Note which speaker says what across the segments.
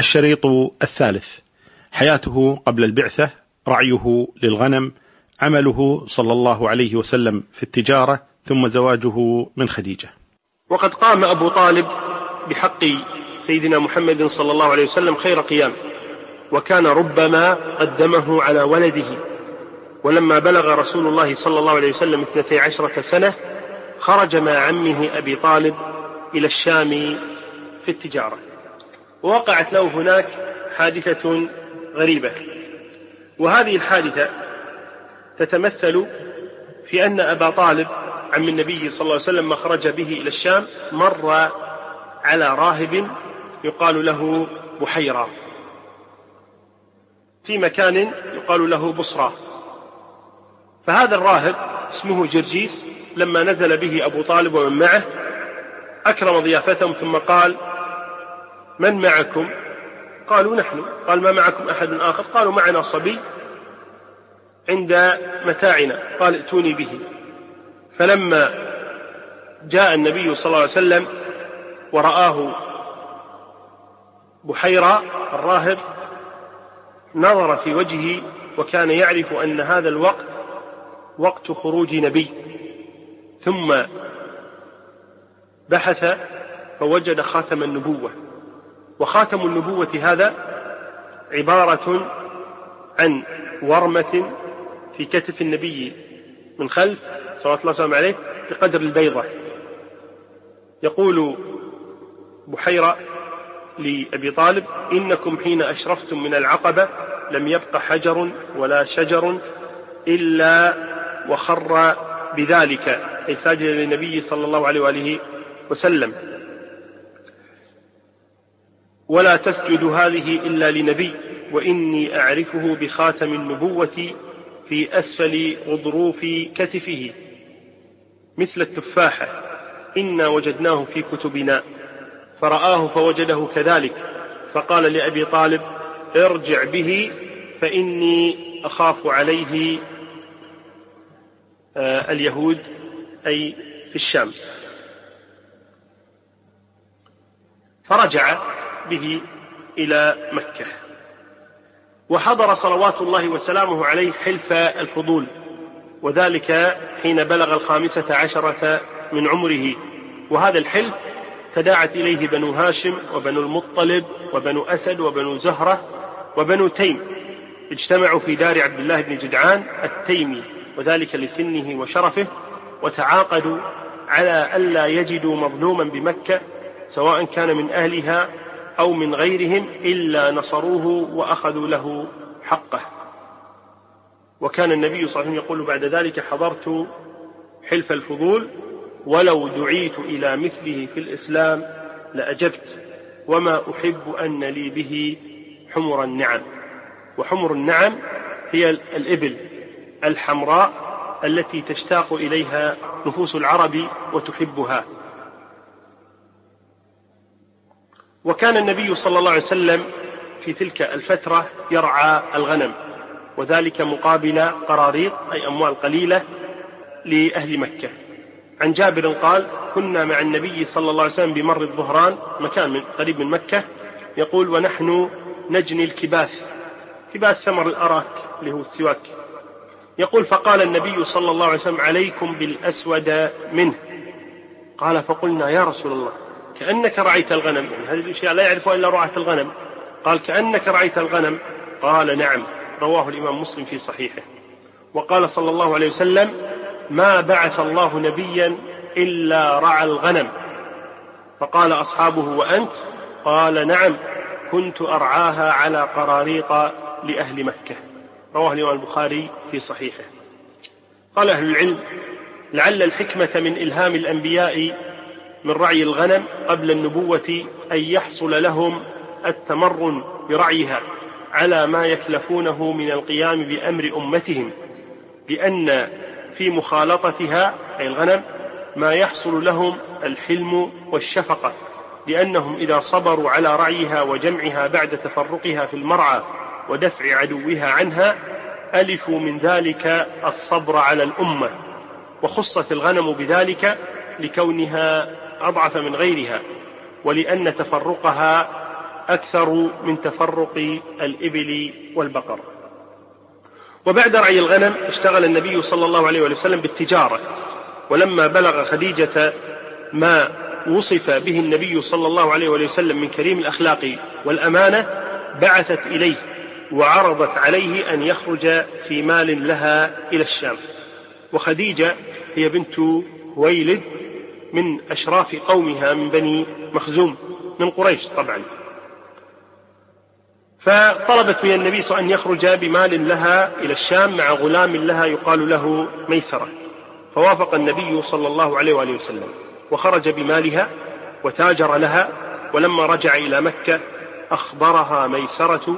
Speaker 1: الشريط الثالث. حياته قبل البعثة رعيه للغنم عمله صلى الله عليه وسلم في التجارة ثم زواجه من خديجة.
Speaker 2: وقد قام أبو طالب بحق سيدنا محمد صلى الله عليه وسلم خير قيام وكان ربما قدمه على ولده. ولما بلغ رسول الله صلى الله عليه وسلم اثنتي عشرة سنة خرج مع عمه أبي طالب إلى الشام في التجارة. ووقعت له هناك حادثة غريبة. وهذه الحادثة تتمثل في أن أبا طالب عم النبي صلى الله عليه وسلم ما خرج به إلى الشام مر على راهب يقال له بحيرة. في مكان يقال له بصرى فهذا الراهب اسمه جرجيس لما نزل به أبو طالب ومن معه أكرم ضيافتهم ثم قال من معكم؟ قالوا نحن. قال ما معكم أحد آخر؟ قالوا معنا صبي عند متاعنا. قال ائتوني به. فلما جاء النبي صلى الله عليه وسلم ورآه بحيرة الراهب نظر في وجهه وكان يعرف أن هذا الوقت وقت خروج نبي. ثم بحث فوجد خاتم النبوة. وخاتم النبوة هذا عبارة عن ورمة في كتف النبي من خلف صلى الله وسلم عليه بقدر البيضة. يقول بحيرة لأبي طالب إنكم حين أشرفتم من العقبة لم يبق حجر ولا شجر إلا وخر بذلك أي ساجدا للنبي صلى الله عليه وآله وسلم. ولا تسجد هذه إلا لنبي وإني أعرفه بخاتم النبوة في أسفل غضروف كتفه. مثل التفاحة إنا وجدناه في كتبنا فرآه فوجده كذلك فقال لأبي طالب ارجع به فإني أخاف عليه آه، اليهود أي في الشام. فرجع به إلى مكة. وحضر صلوات الله وسلامه عليه حلف الفضول وذلك حين بلغ الخامسة عشرة من عمره. وهذا الحلف تداعت إليه بنو هاشم وبنو المطلب وبنو أسد وبنو زهرة وبنو تيم. اجتمعوا في دار عبد الله بن جدعان التيمي وذلك لسنه وشرفه وتعاقدوا على ألا يجدوا مظلوما بمكة سواء كان من أهلها أو من غيرهم إلا نصروه وأخذوا له حقه. وكان النبي صلى الله عليه وسلم يقول بعد ذلك حضرت حلف الفضول ولو دعيت إلى مثله في الإسلام لأجبت وما أحب أن لي به حمر النعم. وحمر النعم هي الإبل الحمراء التي تشتاق إليها نفوس العرب وتحبها. وكان النبي صلى الله عليه وسلم في تلك الفترة يرعى الغنم وذلك مقابل قراريط أي أموال قليلة لأهل مكة. عن جابر قال كنا مع النبي صلى الله عليه وسلم بمر الظهران مكان من قريب من مكة يقول ونحن نجني الكباث كباث ثمر الأراك اللي هو السواك. يقول فقال النبي صلى الله عليه وسلم عليكم بالأسود منه. قال فقلنا يا رسول الله كأنك رعيت الغنم. يعني هذه الأشياء لا يعرفها إلا رعاة الغنم؟ قال كأنك رعيت الغنم. قال نعم. رواه الإمام مسلم في صحيحه. وقال صلى الله عليه وسلم ما بعث الله نبيا إلا رعى الغنم. فقال أصحابه وأنت؟ قال نعم. كنت أرعاها على قراريط لأهل مكة. رواه الإمام البخاري في صحيحه. قال أهل العلم لعل الحكمة من إلهام الأنبياء من رعي الغنم قبل النبوة أن يحصل لهم التمرن برعيها على ما يكلفونه من القيام بأمر أمتهم لأن في مخالطتها أي الغنم ما يحصل لهم الحلم والشفقة لأنهم إذا صبروا على رعيها وجمعها بعد تفرقها في المرعى ودفع عدوها عنها ألفوا من ذلك الصبر على الأمة. وخصت الغنم بذلك لكونها أضعف من غيرها ولأن تفرقها أكثر من تفرق الإبل والبقر. وبعد رعي الغنم اشتغل النبي صلى الله عليه وسلم بالتجارة ولما بلغ خديجة ما وصف به النبي صلى الله عليه وسلم من كريم الأخلاق والأمانة بعثت إليه وعرضت عليه أن يخرج في مال لها إلى الشام. وخديجة هي بنت هويلد من أشراف قومها من بني مخزوم من قريش طبعا. فطلبت من النبي صلى الله عليه وسلم أن يخرج بمال لها إلى الشام مع غلام لها يقال له ميسرة. فوافق النبي صلى الله عليه وآله وسلم. وخرج بمالها وتاجر لها ولما رجع إلى مكة أخبرها ميسرة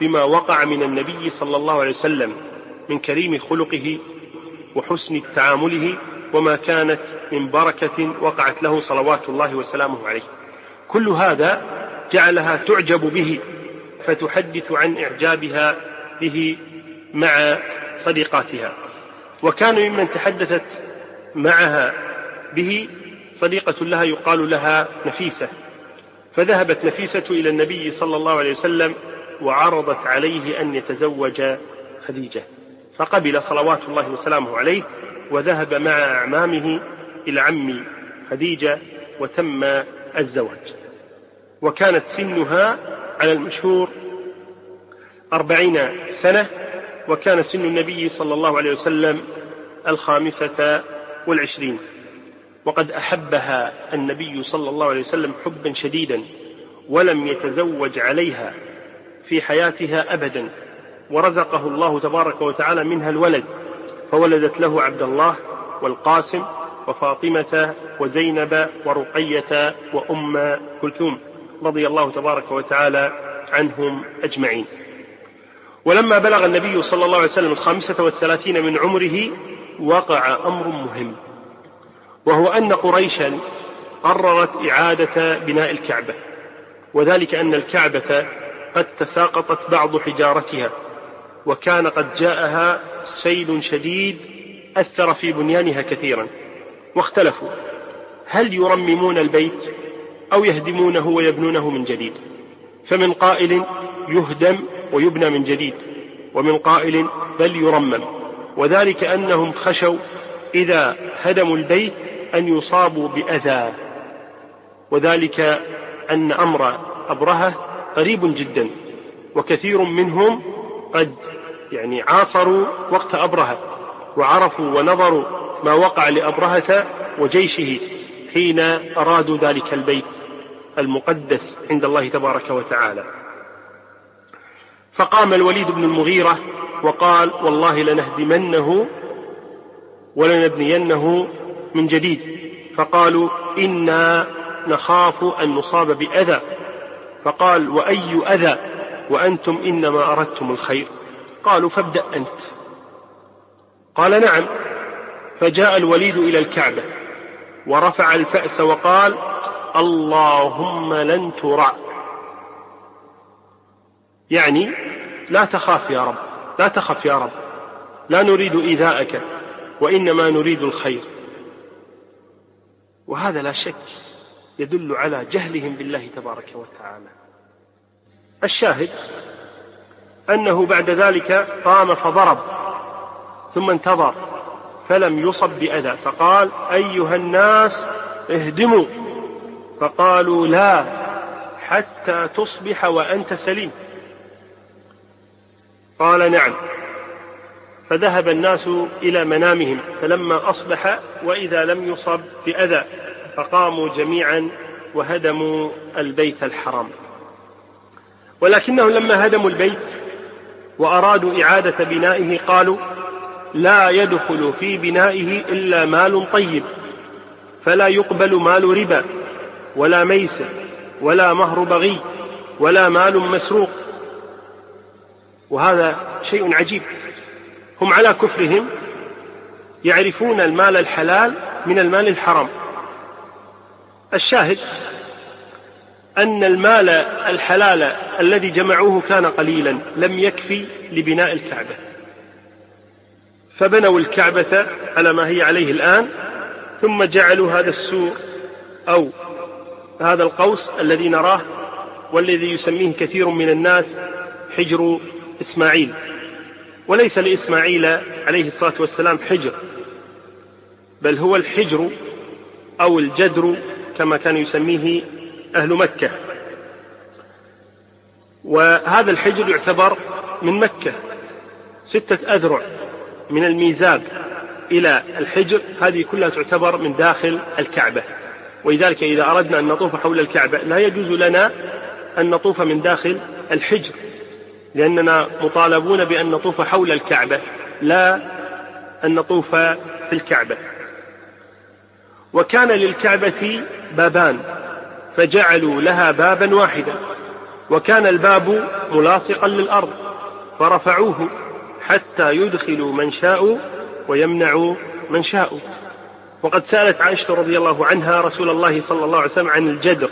Speaker 2: بما وقع من النبي صلى الله عليه وسلم من كريم خلقه وحسن تعامله وما كانت من بركة وقعت له صلوات الله وسلامه عليه. كل هذا جعلها تعجب به فتحدث عن إعجابها به مع صديقاتها. وكان ممن تحدثت معها به صديقة لها يقال لها نفيسة. فذهبت نفيسة إلى النبي صلى الله عليه وسلم وعرضت عليه أن يتزوج خديجة. فقبل صلوات الله وسلامه عليه وذهب مع أعمامه إلى عم خديجة وتم الزواج. وكانت سنها على المشهور أربعين سنة وكان سن النبي صلى الله عليه وسلم الخامسة والعشرين. وقد أحبها النبي صلى الله عليه وسلم حبا شديدا ولم يتزوج عليها في حياتها أبدا ورزقه الله تبارك وتعالى منها الولد. فولدت له عبد الله والقاسم وفاطمة وزينب ورقية وأم كلثوم رضي الله تبارك وتعالى عنهم أجمعين. ولما بلغ النبي صلى الله عليه وسلم الخامسة والثلاثين من عمره وقع أمر مهم وهو أن قريشا قررت إعادة بناء الكعبة وذلك أن الكعبة قد تساقطت بعض حجارتها. وكان قد جاءها سيل شديد أثر في بنيانها كثيرا. واختلفوا. هل يرممون البيت أو يهدمونه ويبنونه من جديد؟ فمن قائل يهدم ويبنى من جديد ومن قائل بل يرمم. وذلك أنهم خشوا إذا هدموا البيت أن يصابوا بأذى. وذلك أن أمر أبرهة قريب جدا وكثير منهم قد يعني عاصروا وقت أبرهة وعرفوا ونظروا ما وقع لأبرهة وجيشه حين أرادوا ذلك البيت المقدس عند الله تبارك وتعالى. فقام الوليد بن المغيرة وقال والله لنهدمنه ولنبنينه من جديد فقالوا إنا نخاف أن نصاب بأذى فقال وأي أذى؟ وأنتم إنما أردتم الخير. قالوا فابدأ أنت. قال نعم. فجاء الوليد إلى الكعبة ورفع الفأس وقال اللهم لن ترع. يعني لا تخاف يا رب لا تخف يا رب. لا نريد إيذاءك وإنما نريد الخير. وهذا لا شك يدل على جهلهم بالله تبارك وتعالى. الشاهد أنه بعد ذلك قام فضرب ثم انتظر فلم يصب بأذى فقال أيها الناس اهدموا. فقالوا لا حتى تصبح وأنت سليم. قال نعم. فذهب الناس إلى منامهم فلما أصبح وإذا لم يصب بأذى فقاموا جميعا وهدموا البيت الحرام. ولكنهم لما هدموا البيت وأرادوا إعادة بنائه قالوا لا يدخل في بنائه إلا مال طيب فلا يقبل مال ربا ولا ميسر ولا مهر بغي ولا مال مسروق. وهذا شيء عجيب. هم على كفرهم يعرفون المال الحلال من المال الحرام. الشاهد أن المال الحلال الذي جمعوه كان قليلا لم يكفي لبناء الكعبة. فبنوا الكعبة على ما هي عليه الآن ثم جعلوا هذا السور أو هذا القوس الذي نراه والذي يسميه كثير من الناس حجر إسماعيل. وليس لإسماعيل عليه الصلاة والسلام حجر بل هو الحجر أو الجدر كما كان يسميه أهل مكة. وهذا الحجر يعتبر من مكة. ستة أذرع من الميزاب إلى الحجر هذه كلها تعتبر من داخل الكعبة. ولذلك إذا أردنا أن نطوف حول الكعبة لا يجوز لنا أن نطوف من داخل الحجر لأننا مطالبون بأن نطوف حول الكعبة لا أن نطوف في الكعبة. وكان للكعبة بابان. فجعلوا لها بابا واحدا وكان الباب ملاصقا للأرض فرفعوه حتى يدخلوا من شاءوا ويمنعوا من شاءوا. وقد سألت عائشة رضي الله عنها رسول الله صلى الله عليه وسلم عن الجدر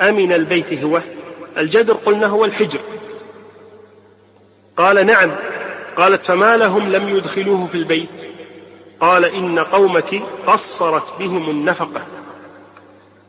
Speaker 2: أمن البيت هو؟ الجدر قلنا هو الحجر. قال نعم. قالت فما لهم لم يدخلوه في البيت؟ قال إن قومتي قصرت بهم النفقة.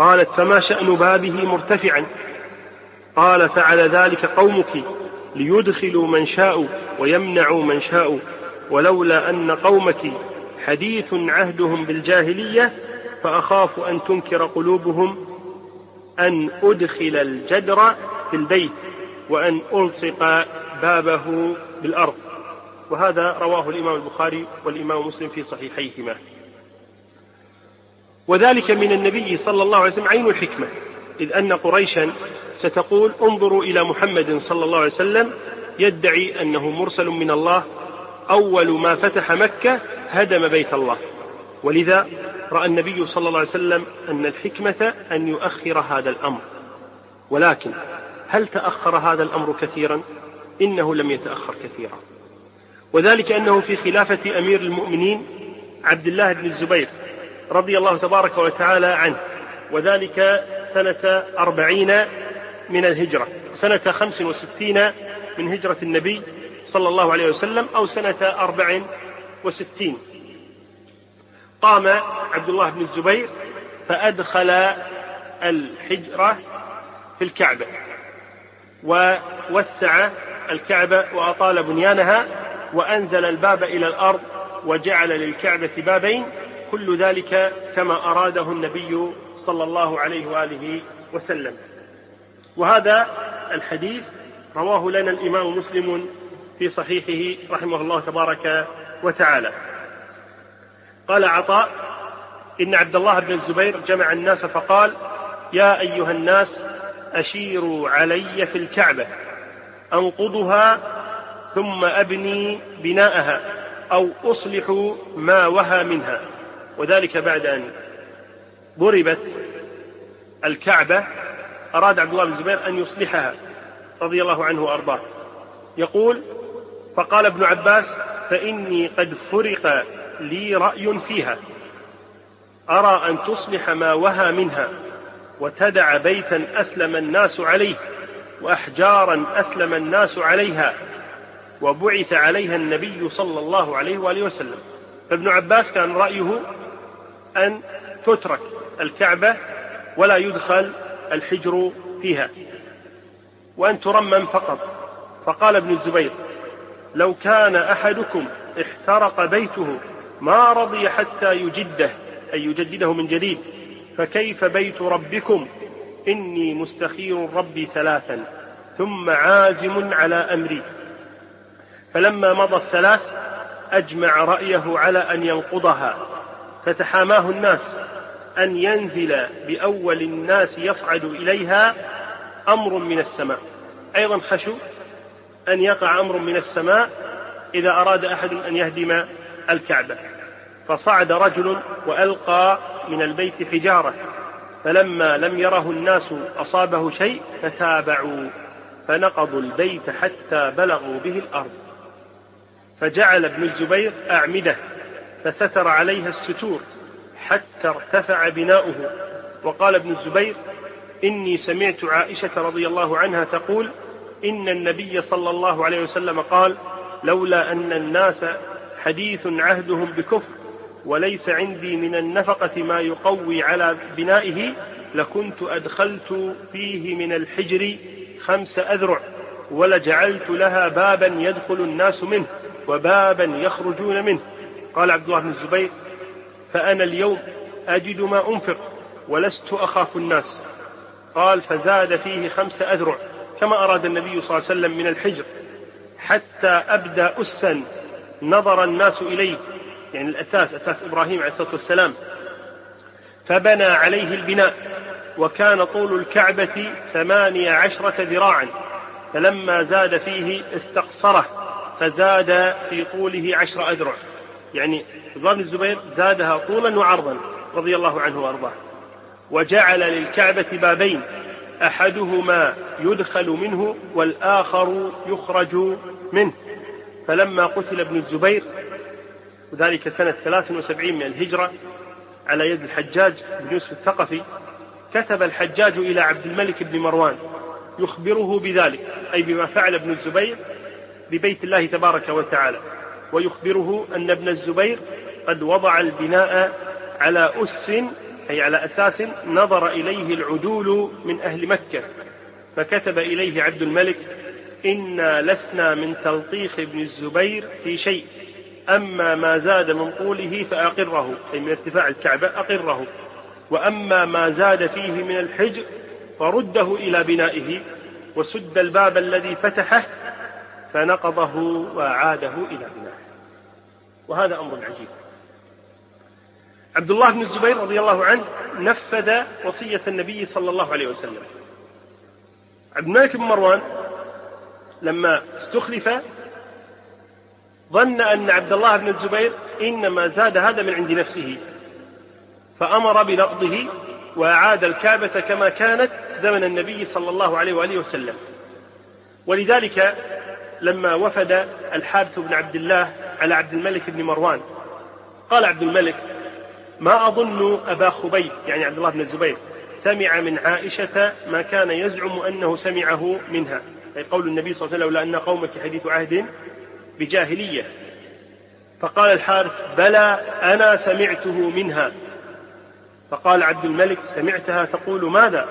Speaker 2: قالت فما شأن بابه مرتفعا. قال فعل ذلك قومك ليدخلوا من شاءوا ويمنعوا من شاءوا. ولولا أن قومك حديث عهدهم بالجاهلية فأخاف أن تنكر قلوبهم أن أدخل الجدر في البيت وأن ألصق بابه بالأرض. وهذا رواه الإمام البخاري والإمام مسلم في صحيحيهما. وذلك من النبي صلى الله عليه وسلم عين الحكمة. إذ أن قريشا ستقول انظروا إلى محمد صلى الله عليه وسلم يدعي أنه مرسل من الله. أول ما فتح مكة هدم بيت الله. ولذا رأى النبي صلى الله عليه وسلم أن الحكمة أن يؤخر هذا الأمر. ولكن هل تأخر هذا الأمر كثيرا؟ إنه لم يتأخر كثيرا. وذلك أنه في خلافة أمير المؤمنين عبد الله بن الزبير رضي الله تبارك وتعالى عنه. وذلك سنة أربعين من الهجرة. سنة خمس وستين من هجرة النبي صلى الله عليه وسلم أو سنة أربع وستين. قام عبد الله بن الزبير فأدخل الحجرة في الكعبة ووسع الكعبة وأطال بنيانها وأنزل الباب إلى الأرض وجعل للكعبة بابين كل ذلك كما أراده النبي صلى الله عليه وآله وسلم. وهذا الحديث رواه لنا الإمام مسلم في صحيحه رحمه الله تبارك وتعالى. قال عطاء إن عبد الله بن الزبير جمع الناس فقال يا أيها الناس أشيروا علي في الكعبة أنقضها ثم أبني بناءها أو أصلح ما وهى منها. وذلك بعد أن ضربت الكعبة أراد عبد الله بن الزبير أن يصلحها رضي الله عنه وأرضاه. يقول فقال ابن عباس فإني قد فرق لي رأي فيها. أرى أن تصلح ما وهى منها وتدع بيتا أسلم الناس عليه وأحجارا أسلم الناس عليها وبعث عليها النبي صلى الله عليه وآله وسلم. فابن عباس كان رأيه أن تترك الكعبة ولا يدخل الحجر فيها وأن ترمم فقط. فقال ابن الزبير لو كان أحدكم احترق بيته ما رضي حتى يجده أي يجدده من جديد فكيف بيت ربكم؟ إني مستخير ربي ثلاثا ثم عازم على أمري. فلما مضى الثلاث أجمع رأيه على أن ينقضها. فتحاماه الناس أن ينزل بأول الناس يصعد إليها أمر من السماء. أيضا خشوا أن يقع أمر من السماء إذا أراد أحد أن يهدم الكعبة. فصعد رجل وألقى من البيت حجارة فلما لم يره الناس أصابه شيء فتابعوا فنقضوا البيت حتى بلغوا به الأرض. فجعل ابن الزبير أعمدة فستر عليها الستور حتى ارتفع بناؤه. وقال ابن الزبير إني سمعت عائشة رضي الله عنها تقول إن النبي صلى الله عليه وسلم قال لولا أن الناس حديث عهدهم بكفر وليس عندي من النفقة ما يقوي على بنائه لكنت أدخلت فيه من الحجر خمس أذرع ولجعلت لها بابا يدخل الناس منه وبابا يخرجون منه. قال عبد الله بن الزبير فأنا اليوم أجد ما أنفق ولست أخاف الناس. قال فزاد فيه خمس أذرع كما أراد النبي صلى الله عليه وسلم من الحجر حتى أبدى أسا نظر الناس إليه يعني الأساس أساس إبراهيم عليه الصلاة والسلام. فبنى عليه البناء وكان طول الكعبة ثمانية عشرة ذراعا. فلما زاد فيه استقصره فزاد في طوله عشر أذرع. يعني عبد بن الزبير زادها طولا وعرضا رضي الله عنه وأرضاه. وجعل للكعبة بابين أحدهما يدخل منه والآخر يخرج منه. فلما قتل ابن الزبير وذلك سنة 73 من الهجرة على يد الحجاج بن يوسف الثقفي كتب الحجاج إلى عبد الملك بن مروان يخبره بذلك أي بما فعل ابن الزبير ببيت الله تبارك وتعالى. ويخبره أن ابن الزبير قد وضع البناء على أس أي على أساس نظر إليه العدول من أهل مكة. فكتب إليه عبد الملك إنا لسنا من تلطيخ ابن الزبير في شيء أما ما زاد من طوله فأقره أي من ارتفاع الكعبة أقره وأما ما زاد فيه من الحجر فرده إلى بنائه وسد الباب الذي فتحه فنقضه وأعاده إلى بنائه. وهذا أمر عجيب. عبد الله بن الزبير رضي الله عنه نفذ وصية النبي صلى الله عليه وسلم. عبد الملك بن مروان لما استخلف ظن أن عبد الله بن الزبير إنما زاد هذا من عند نفسه فأمر بنقضه وأعاد الكعبة كما كانت زمن النبي صلى الله عليه وآله وسلم. ولذلك لما وفد الحارث بن عبد الله على عبد الملك بن مروان. قال عبد الملك ما أظن أبا خبيب يعني عبد الله بن الزبير سمع من عائشة ما كان يزعم أنه سمعه منها. أي قول النبي صلى الله عليه وسلم لأن قومك حديث عهد بجاهلية. فقال الحارث بلى أنا سمعته منها. فقال عبد الملك سمعتها تقول ماذا؟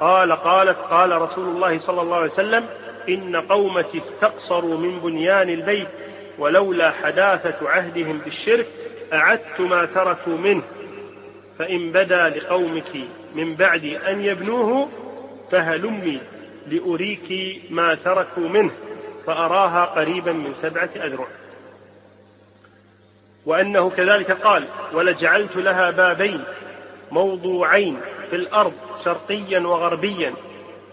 Speaker 2: قال قالت قال رسول الله صلى الله عليه وسلم إن قومك استقصروا من بنيان البيت ولولا حداثة عهدهم بالشرك أعدت ما تركوا منه. فإن بدا لقومك من بعد أن يبنوه فهلمي لأريك ما تركوا منه. فأراها قريبا من سبعة أذرع. وأنه كذلك قال ولجعلت لها بابين موضوعين في الأرض شرقيا وغربيا.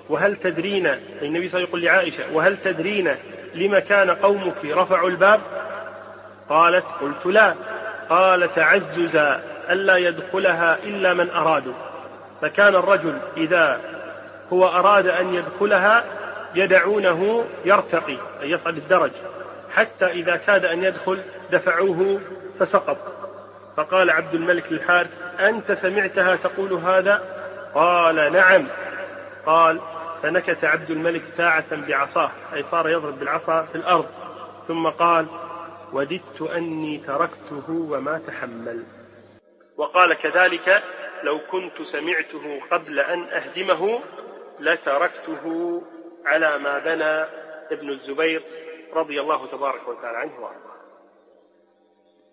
Speaker 2: وهل تدرين النبي صلى الله عليه وسلم يقول لعائشة وهل تدرين لما كان قومك رفعوا الباب؟ قالت قلت لا. قال تعززا ألا يدخلها إلا من أرادوا. فكان الرجل إذا هو أراد أن يدخلها يدعونه يرتقي أي يصعد الدرج. حتى إذا كاد أن يدخل دفعوه فسقط. فقال عبد الملك للحارث أنت سمعتها تقول هذا؟ قال نعم. قال فنكت عبد الملك ساعة بعصاه أي صار يضرب بالعصا في الأرض. ثم قال وددت أني تركته وما تحمل. وقال كذلك لو كنت سمعته قبل أن أهدمه لتركته على ما بنى ابن الزبير رضي الله تبارك وتعالى عنه وأرضاه.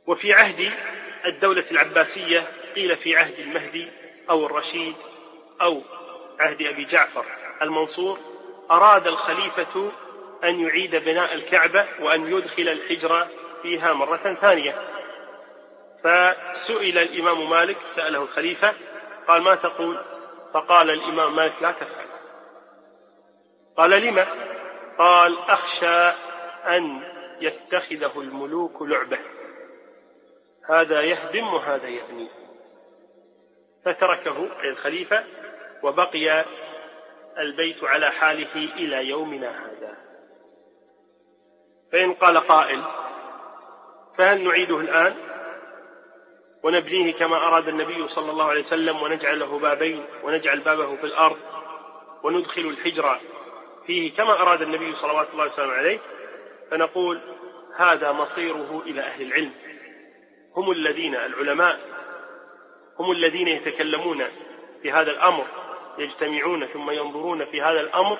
Speaker 2: وفي عهد الدولة العباسية قيل في عهد المهدي أو الرشيد أو عهد أبي جعفر. المنصور أراد الخليفة أن يعيد بناء الكعبة وأن يدخل الحجر فيها مرة ثانية. فسئل الإمام مالك سأله الخليفة قال ما تقول؟ فقال الإمام مالك لا تفعل. قال لم قال أخشى أن يتخذه الملوك لعبة. هذا يهدم وهذا يبني فتركه الخليفة وبقي البيت على حاله إلى يومنا هذا. فإن قال قائل فهل نعيده الآن؟ ونبنيه كما أراد النبي صلى الله عليه وسلم ونجعل له بابين ونجعل بابه في الأرض وندخل الحجر فيه كما أراد النبي صلوات الله وسلامه عليه. فنقول هذا مصيره إلى أهل العلم. هم الذين العلماء هم الذين يتكلمون في هذا الأمر. يجتمعون ثم ينظرون في هذا الأمر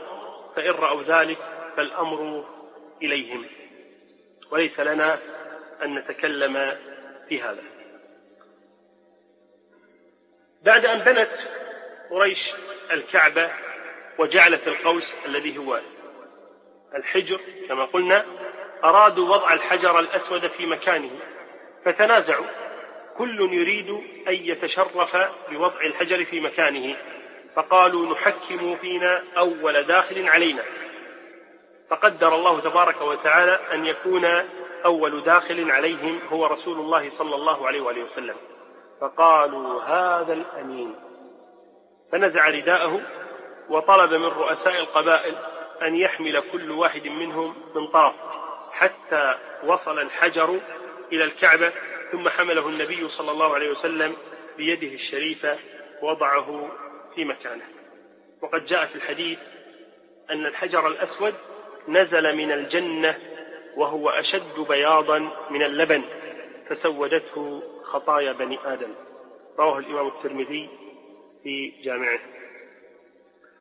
Speaker 2: فإن رأوا ذلك فالأمر إليهم. وليس لنا أن نتكلم في هذا. بعد أن بنت قريش الكعبة وجعلت القوس الذي هو الحجر كما قلنا أرادوا وضع الحجر الأسود في مكانه فتنازعوا. كل يريد أن يتشرف بوضع الحجر في مكانه. فقالوا نحكم فينا أول داخل علينا. فقدر الله تبارك وتعالى أن يكون أول داخل عليهم هو رسول الله صلى الله عليه وآله وسلم. فقالوا هذا الأمين. فنزع رداءه وطلب من رؤساء القبائل أن يحمل كل واحد منهم من طرف حتى وصل الحجر إلى الكعبة ثم حمله النبي صلى الله عليه وسلم بيده الشريفة وضعه في مكانه. وقد جاء في الحديث أن الحجر الأسود نزل من الجنة وهو أشد بياضا من اللبن فسودته خطايا بني آدم. رواه الإمام الترمذي في جامعه.